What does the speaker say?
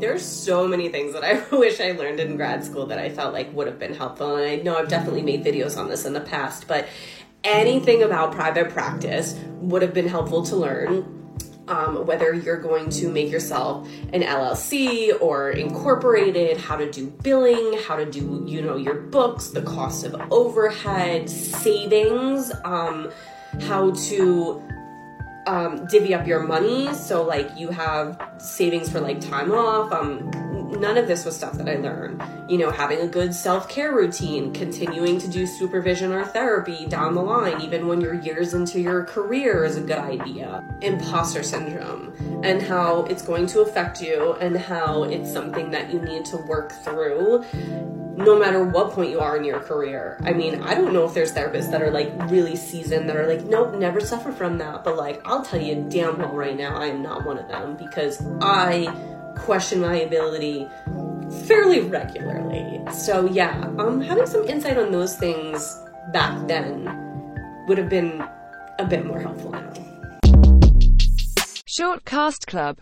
there's so many things that I wish I learned in grad school that I felt like would have been helpful. And I know I've definitely made videos on this in the past, but anything about private practice would have been helpful to learn. Um, whether you're going to make yourself an LLC or incorporated, how to do billing, how to do, you know, your books, the cost of overhead, savings, um, how to um, divvy up your money. So, like, you have savings for like time off. Um, none of this was stuff that I learned. You know, having a good self care routine, continuing to do supervision or therapy down the line, even when you're years into your career, is a good idea. Imposter syndrome and how it's going to affect you, and how it's something that you need to work through no matter what point you are in your career. I mean, I don't know if there's therapists that are like really seasoned that are like, nope, never suffer from that. But like, I'll tell you damn well right now, I am not one of them because I question my ability fairly regularly. So yeah, um, having some insight on those things back then would have been a bit more helpful now. Short Cast Club